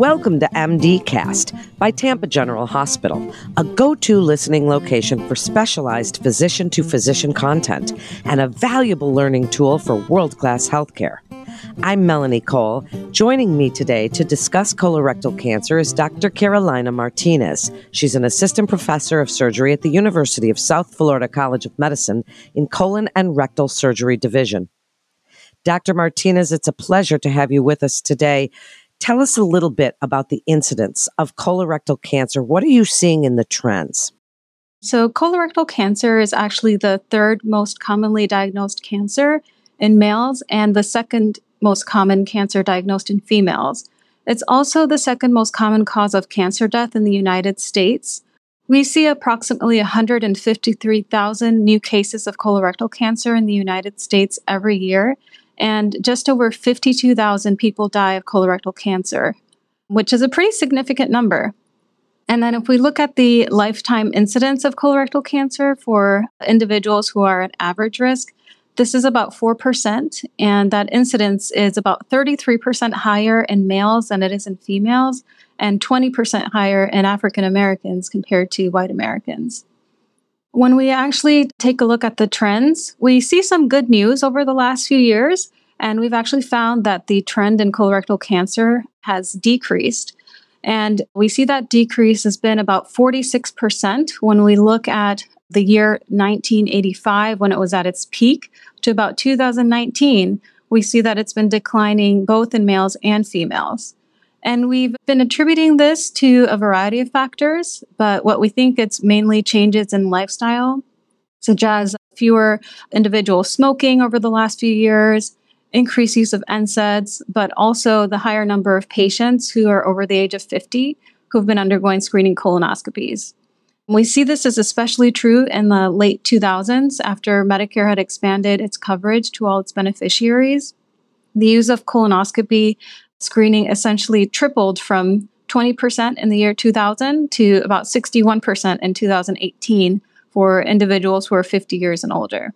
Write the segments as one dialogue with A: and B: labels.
A: Welcome to MDcast by Tampa General Hospital, a go to listening location for specialized physician to physician content and a valuable learning tool for world class healthcare. I'm Melanie Cole. Joining me today to discuss colorectal cancer is Dr. Carolina Martinez. She's an assistant professor of surgery at the University of South Florida College of Medicine in colon and rectal surgery division. Dr. Martinez, it's a pleasure to have you with us today. Tell us a little bit about the incidence of colorectal cancer. What are you seeing in the trends?
B: So, colorectal cancer is actually the third most commonly diagnosed cancer in males and the second most common cancer diagnosed in females. It's also the second most common cause of cancer death in the United States. We see approximately 153,000 new cases of colorectal cancer in the United States every year, and just over 52,000 people die of colorectal cancer, which is a pretty significant number. And then if we look at the lifetime incidence of colorectal cancer for individuals who are at average risk, this is about 4%, and that incidence is about 33% higher in males than it is in females, and 20% higher in African Americans compared to white Americans. When we actually take a look at the trends, we see some good news over the last few years, and we've actually found that the trend in colorectal cancer has decreased. And we see that decrease has been about 46% when we look at the year 1985 when it was at its peak to about 2019, we see that it's been declining both in males and females. And we've been attributing this to a variety of factors, but what we think it's mainly changes in lifestyle, such as fewer individuals smoking over the last few years, increased use of NSAIDs, but also the higher number of patients who are over the age of 50 who've been undergoing screening colonoscopies. We see this as especially true in the late 2000s after Medicare had expanded its coverage to all its beneficiaries. The use of colonoscopy screening essentially tripled from 20% in the year 2000 to about 61% in 2018 for individuals who are 50 years and older.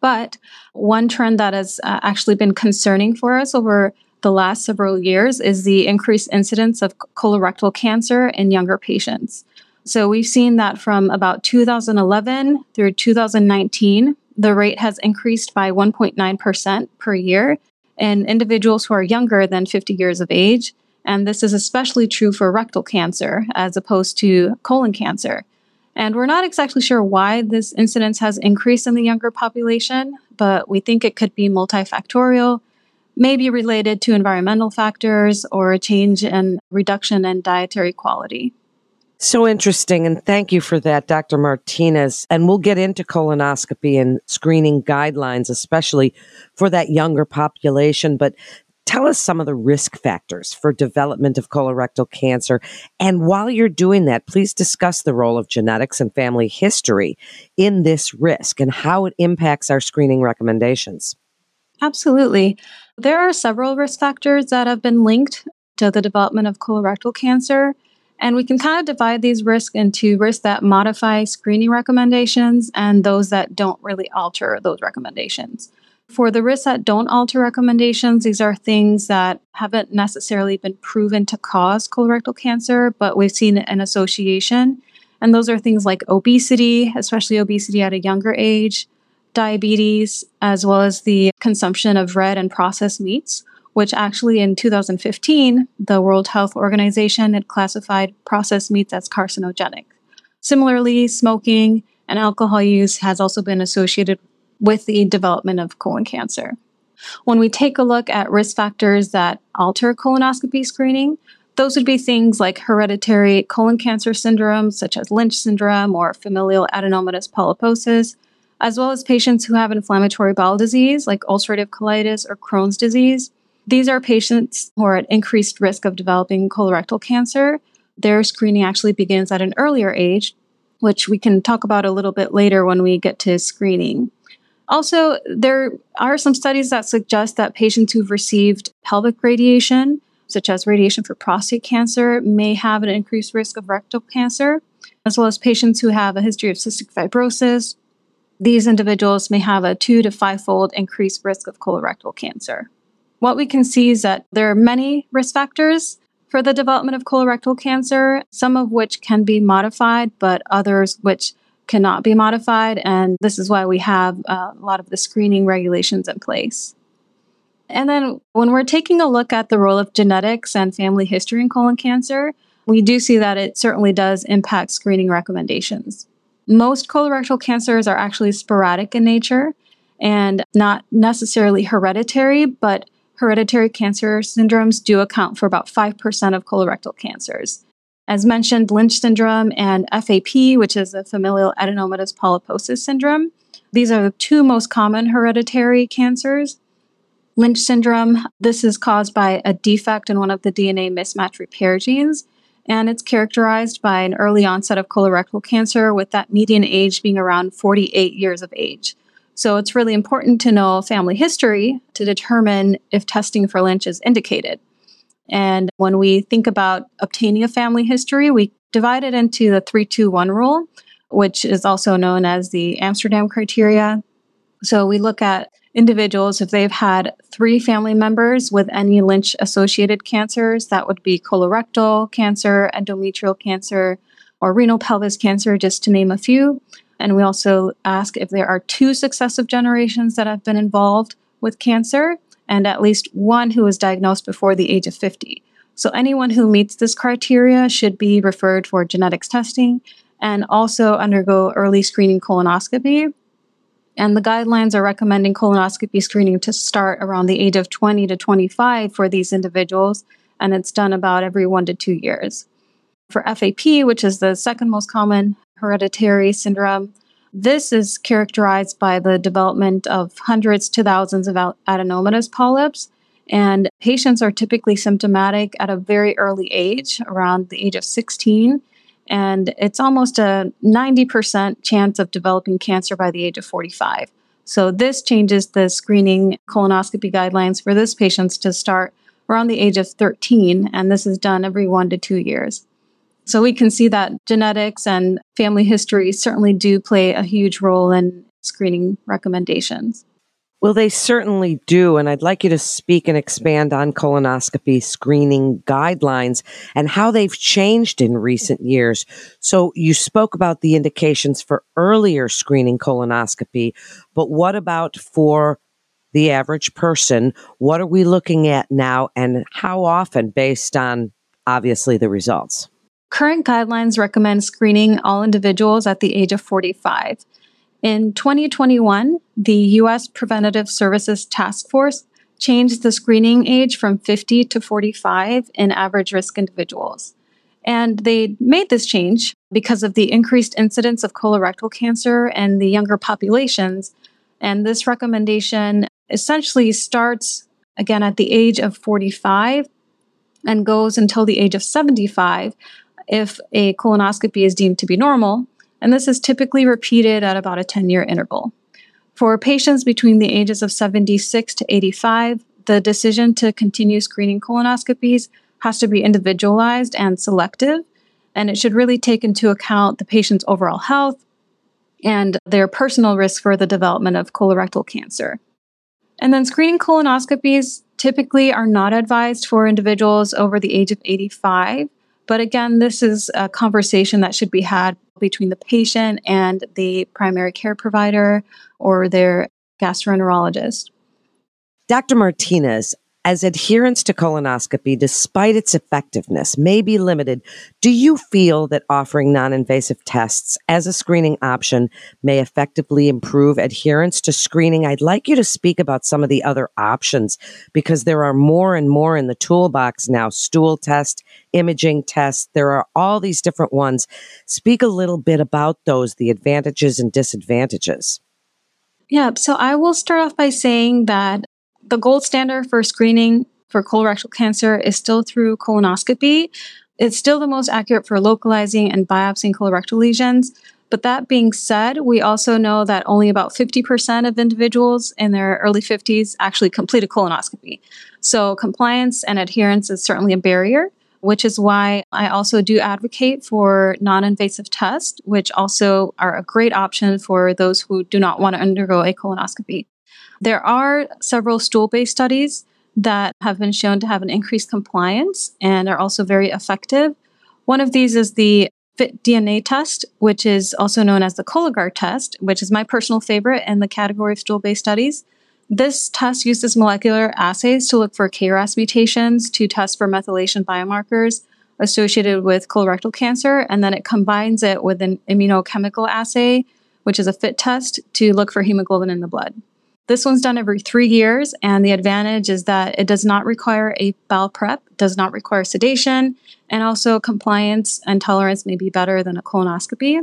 B: But one trend that has uh, actually been concerning for us over the last several years is the increased incidence of colorectal cancer in younger patients. So we've seen that from about 2011 through 2019, the rate has increased by 1.9% per year in individuals who are younger than 50 years of age. And this is especially true for rectal cancer as opposed to colon cancer. And we're not exactly sure why this incidence has increased in the younger population, but we think it could be multifactorial, maybe related to environmental factors or a change in reduction in dietary quality.
A: So interesting. And thank you for that, Dr. Martinez. And we'll get into colonoscopy and screening guidelines, especially for that younger population. But tell us some of the risk factors for development of colorectal cancer. And while you're doing that, please discuss the role of genetics and family history in this risk and how it impacts our screening recommendations.
B: Absolutely. There are several risk factors that have been linked to the development of colorectal cancer. And we can kind of divide these risks into risks that modify screening recommendations and those that don't really alter those recommendations. For the risks that don't alter recommendations, these are things that haven't necessarily been proven to cause colorectal cancer, but we've seen an association. And those are things like obesity, especially obesity at a younger age, diabetes, as well as the consumption of red and processed meats which actually in 2015, the World Health Organization had classified processed meats as carcinogenic. Similarly, smoking and alcohol use has also been associated with the development of colon cancer. When we take a look at risk factors that alter colonoscopy screening, those would be things like hereditary colon cancer syndrome, such as Lynch syndrome or familial adenomatous polyposis, as well as patients who have inflammatory bowel disease like ulcerative colitis or Crohn's disease, these are patients who are at increased risk of developing colorectal cancer. Their screening actually begins at an earlier age, which we can talk about a little bit later when we get to screening. Also, there are some studies that suggest that patients who've received pelvic radiation, such as radiation for prostate cancer, may have an increased risk of rectal cancer, as well as patients who have a history of cystic fibrosis. These individuals may have a two to five fold increased risk of colorectal cancer. What we can see is that there are many risk factors for the development of colorectal cancer, some of which can be modified, but others which cannot be modified. And this is why we have uh, a lot of the screening regulations in place. And then when we're taking a look at the role of genetics and family history in colon cancer, we do see that it certainly does impact screening recommendations. Most colorectal cancers are actually sporadic in nature and not necessarily hereditary, but hereditary cancer syndromes do account for about 5% of colorectal cancers. As mentioned, Lynch syndrome and FAP, which is a familial adenomatous polyposis syndrome, these are the two most common hereditary cancers. Lynch syndrome, this is caused by a defect in one of the DNA mismatch repair genes, and it's characterized by an early onset of colorectal cancer with that median age being around 48 years of age. So it's really important to know family history to determine if testing for Lynch is indicated. And when we think about obtaining a family history, we divide it into the 321 rule, which is also known as the Amsterdam criteria. So we look at individuals if they've had three family members with any Lynch associated cancers, that would be colorectal cancer, endometrial cancer, or renal pelvis cancer, just to name a few. And we also ask if there are two successive generations that have been involved with cancer and at least one who was diagnosed before the age of 50. So anyone who meets this criteria should be referred for genetics testing and also undergo early screening colonoscopy. And the guidelines are recommending colonoscopy screening to start around the age of 20 to 25 for these individuals, and it's done about every one to two years. For FAP, which is the second most common hereditary syndrome. This is characterized by the development of hundreds to thousands of adenomatous polyps, and patients are typically symptomatic at a very early age, around the age of 16. And it's almost a 90% chance of developing cancer by the age of 45. So, this changes the screening colonoscopy guidelines for this patients to start around the age of 13, and this is done every one to two years. So we can see that genetics and family history certainly do play a huge role in screening recommendations.
A: Well, they certainly do. And I'd like you to speak and expand on colonoscopy screening guidelines and how they've changed in recent years. So you spoke about the indications for earlier screening colonoscopy, but what about for the average person? What are we looking at now and how often based on obviously the results?
B: Current guidelines recommend screening all individuals at the age of 45. In 2021, the U.S. Preventative Services Task Force changed the screening age from 50 to 45 in average risk individuals. And they made this change because of the increased incidence of colorectal cancer in the younger populations. And this recommendation essentially starts again at the age of 45 and goes until the age of 75 if a colonoscopy is deemed to be normal, and this is typically repeated at about a 10 year interval. For patients between the ages of 76 to 85, the decision to continue screening colonoscopies has to be individualized and selective, and it should really take into account the patient's overall health and their personal risk for the development of colorectal cancer. And then screening colonoscopies typically are not advised for individuals over the age of 85 but again, this is a conversation that should be had between the patient and the primary care provider or their gastroenterologist.
A: Dr. Martinez, as adherence to colonoscopy, despite its effectiveness, may be limited, do you feel that offering non invasive tests as a screening option may effectively improve adherence to screening? I'd like you to speak about some of the other options because there are more and more in the toolbox now stool test, imaging test. There are all these different ones. Speak a little bit about those, the advantages and disadvantages.
B: Yeah, so I will start off by saying that the gold standard for screening for colorectal cancer is still through colonoscopy. It's still the most accurate for localizing and biopsying colorectal lesions. But that being said, we also know that only about 50% of individuals in their early 50s actually complete a colonoscopy. So compliance and adherence is certainly a barrier, which is why I also do advocate for non invasive tests, which also are a great option for those who do not want to undergo a colonoscopy. There are several stool based studies that have been shown to have an increased compliance and are also very effective. One of these is the FIT DNA test, which is also known as the Cologuard test, which is my personal favorite in the category of stool based studies. This test uses molecular assays to look for KRAS mutations to test for methylation biomarkers associated with colorectal cancer, and then it combines it with an immunochemical assay, which is a FIT test, to look for hemoglobin in the blood. This one's done every three years, and the advantage is that it does not require a bowel prep, does not require sedation, and also compliance and tolerance may be better than a colonoscopy.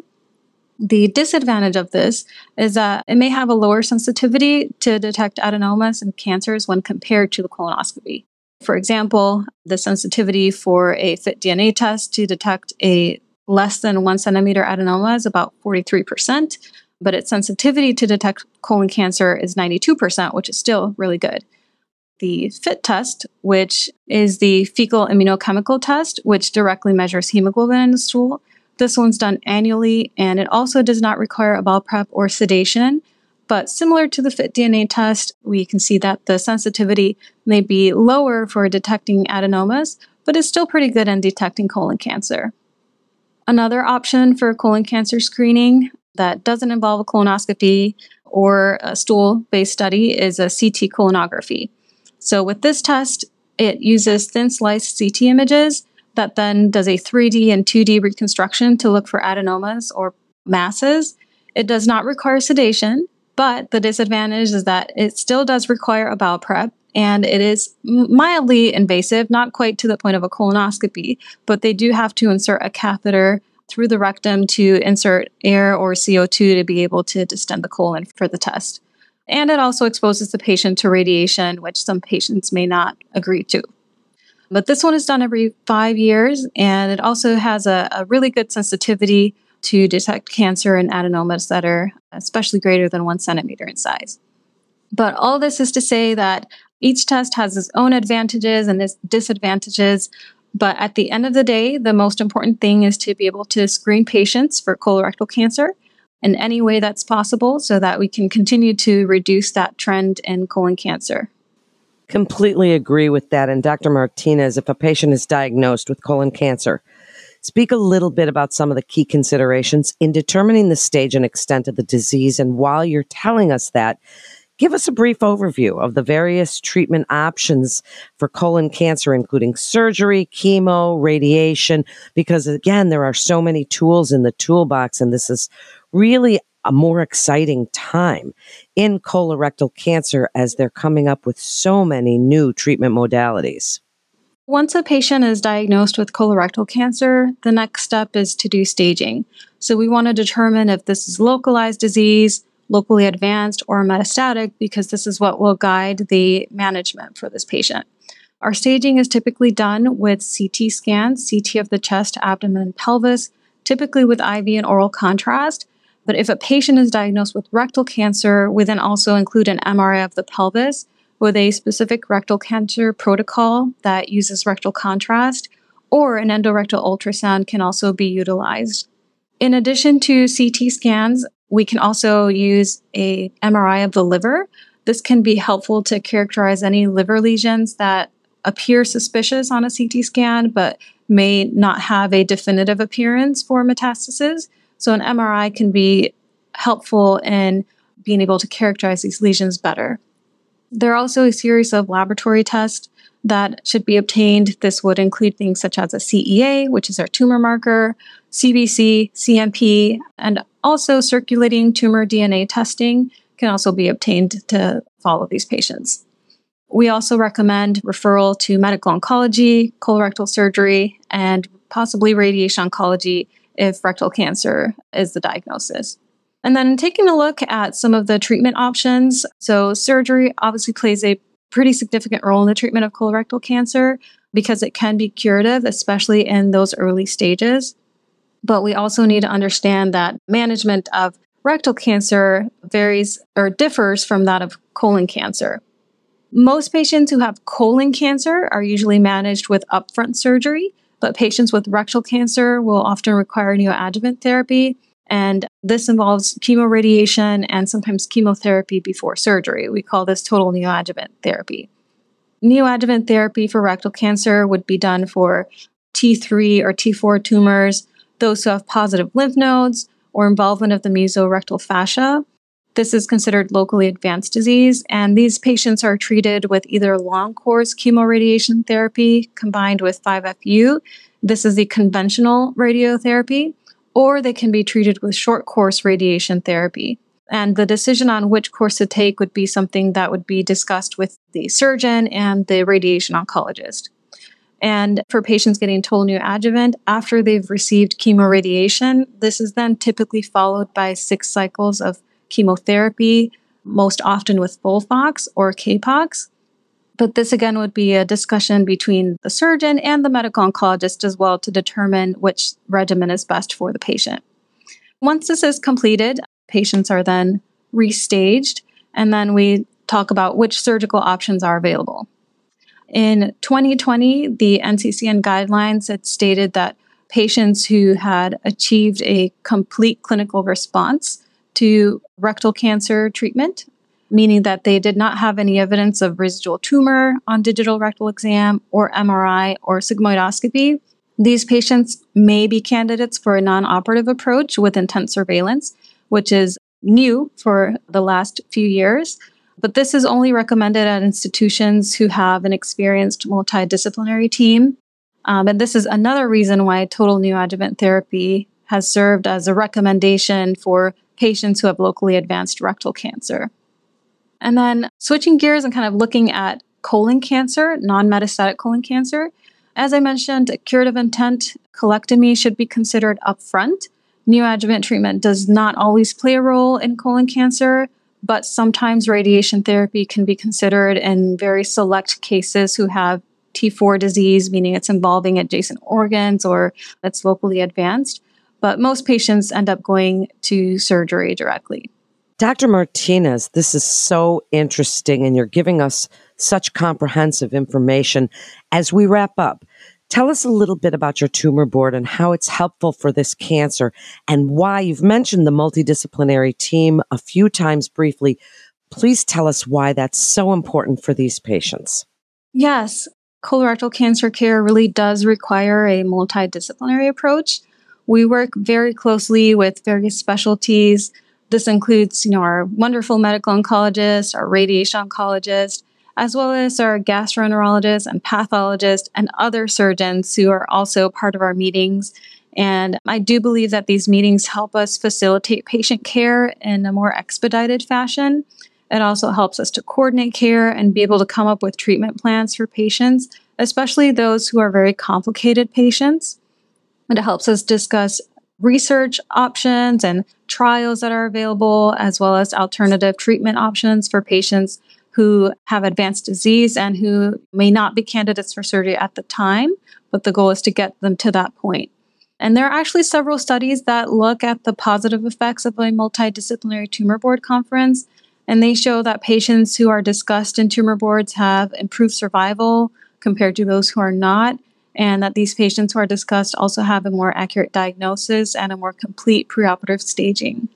B: The disadvantage of this is that it may have a lower sensitivity to detect adenomas and cancers when compared to the colonoscopy. For example, the sensitivity for a FIT DNA test to detect a less than one centimeter adenoma is about 43%, but its sensitivity to detect colon cancer is 92%, which is still really good. The FIT test, which is the fecal immunochemical test, which directly measures hemoglobin in the stool. This one's done annually, and it also does not require a bowel prep or sedation. But similar to the FIT DNA test, we can see that the sensitivity may be lower for detecting adenomas, but is still pretty good in detecting colon cancer. Another option for colon cancer screening that doesn't involve a colonoscopy or a stool based study is a CT colonography. So, with this test, it uses thin sliced CT images that then does a 3D and 2D reconstruction to look for adenomas or masses. It does not require sedation, but the disadvantage is that it still does require a bowel prep and it is mildly invasive, not quite to the point of a colonoscopy, but they do have to insert a catheter through the rectum to insert air or CO2 to be able to distend the colon for the test. And it also exposes the patient to radiation, which some patients may not agree to. But this one is done every five years, and it also has a, a really good sensitivity to detect cancer and adenomas that are especially greater than one centimeter in size. But all this is to say that each test has its own advantages and its disadvantages. But at the end of the day, the most important thing is to be able to screen patients for colorectal cancer in any way that's possible so that we can continue to reduce that trend in colon cancer.
A: Completely agree with that. And Dr. Martinez, if a patient is diagnosed with colon cancer, speak a little bit about some of the key considerations in determining the stage and extent of the disease. And while you're telling us that, give us a brief overview of the various treatment options for colon cancer, including surgery, chemo, radiation, because again, there are so many tools in the toolbox, and this is really a more exciting time in colorectal cancer as they're coming up with so many new treatment modalities.
B: Once a patient is diagnosed with colorectal cancer, the next step is to do staging. So we want to determine if this is localized disease, locally advanced, or metastatic, because this is what will guide the management for this patient. Our staging is typically done with CT scans, CT of the chest, abdomen, and pelvis, typically with IV and oral contrast. But if a patient is diagnosed with rectal cancer, we then also include an MRI of the pelvis with a specific rectal cancer protocol that uses rectal contrast, or an endorectal ultrasound can also be utilized. In addition to CT scans, we can also use a MRI of the liver. This can be helpful to characterize any liver lesions that appear suspicious on a CT scan, but may not have a definitive appearance for metastasis. So an MRI can be helpful in being able to characterize these lesions better. There are also a series of laboratory tests that should be obtained. This would include things such as a CEA, which is our tumor marker, CBC, CMP, and also circulating tumor DNA testing can also be obtained to follow these patients. We also recommend referral to medical oncology, colorectal surgery, and possibly radiation oncology if rectal cancer is the diagnosis. And then taking a look at some of the treatment options. So, surgery obviously plays a pretty significant role in the treatment of colorectal cancer because it can be curative, especially in those early stages. But we also need to understand that management of rectal cancer varies or differs from that of colon cancer. Most patients who have colon cancer are usually managed with upfront surgery, but patients with rectal cancer will often require neoadjuvant therapy. And this involves chemoradiation and sometimes chemotherapy before surgery. We call this total neoadjuvant therapy. Neoadjuvant therapy for rectal cancer would be done for T3 or T4 tumors, those who have positive lymph nodes or involvement of the mesorectal fascia. This is considered locally advanced disease, and these patients are treated with either long course chemoradiation therapy combined with 5FU. This is the conventional radiotherapy, or they can be treated with short course radiation therapy. And the decision on which course to take would be something that would be discussed with the surgeon and the radiation oncologist. And for patients getting total neoadjuvant, after they've received chemoradiation, this is then typically followed by six cycles of chemotherapy, most often with FOLFOX or CAPOX. But this again would be a discussion between the surgeon and the medical oncologist as well to determine which regimen is best for the patient. Once this is completed, Patients are then restaged, and then we talk about which surgical options are available. In 2020, the NCCN guidelines had stated that patients who had achieved a complete clinical response to rectal cancer treatment, meaning that they did not have any evidence of residual tumor on digital rectal exam or MRI or sigmoidoscopy, these patients may be candidates for a non operative approach with intent surveillance which is new for the last few years. But this is only recommended at institutions who have an experienced multidisciplinary team. Um, and this is another reason why total neoadjuvant therapy has served as a recommendation for patients who have locally advanced rectal cancer. And then switching gears and kind of looking at colon cancer, non metastatic colon cancer. As I mentioned, curative intent colectomy should be considered upfront neoadjuvant treatment does not always play a role in colon cancer, but sometimes radiation therapy can be considered in very select cases who have T4 disease, meaning it's involving adjacent organs or it's locally advanced. But most patients end up going to surgery directly.
A: Dr. Martinez, this is so interesting, and you're giving us such comprehensive information. As we wrap up, Tell us a little bit about your tumor board and how it's helpful for this cancer and why you've mentioned the multidisciplinary team a few times briefly. Please tell us why that's so important for these patients.
B: Yes, colorectal cancer care really does require a multidisciplinary approach. We work very closely with various specialties. This includes, you know, our wonderful medical oncologist, our radiation oncologist, as well as our gastroenterologists and pathologists and other surgeons who are also part of our meetings. And I do believe that these meetings help us facilitate patient care in a more expedited fashion. It also helps us to coordinate care and be able to come up with treatment plans for patients, especially those who are very complicated patients. And it helps us discuss research options and trials that are available, as well as alternative treatment options for patients who have advanced disease and who may not be candidates for surgery at the time, but the goal is to get them to that point. And there are actually several studies that look at the positive effects of a multidisciplinary tumor board conference. And they show that patients who are discussed in tumor boards have improved survival compared to those who are not. And that these patients who are discussed also have a more accurate diagnosis and a more complete preoperative staging.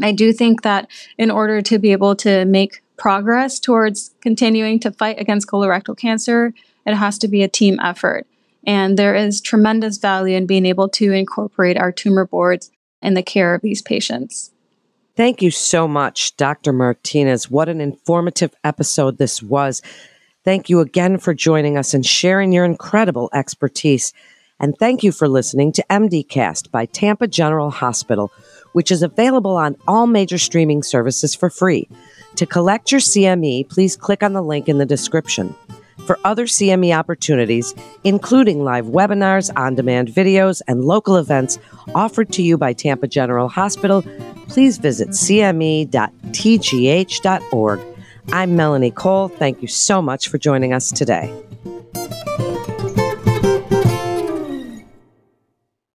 B: I do think that in order to be able to make progress towards continuing to fight against colorectal cancer, it has to be a team effort. And there is tremendous value in being able to incorporate our tumor boards in the care of these patients.
A: Thank you so much, Dr. Martinez. What an informative episode this was. Thank you again for joining us and sharing your incredible expertise. And thank you for listening to MDcast by Tampa General Hospital, which is available on all major streaming services for free. To collect your CME, please click on the link in the description. For other CME opportunities, including live webinars, on demand videos, and local events offered to you by Tampa General Hospital, please visit cme.tgh.org. I'm Melanie Cole. Thank you so much for joining us today.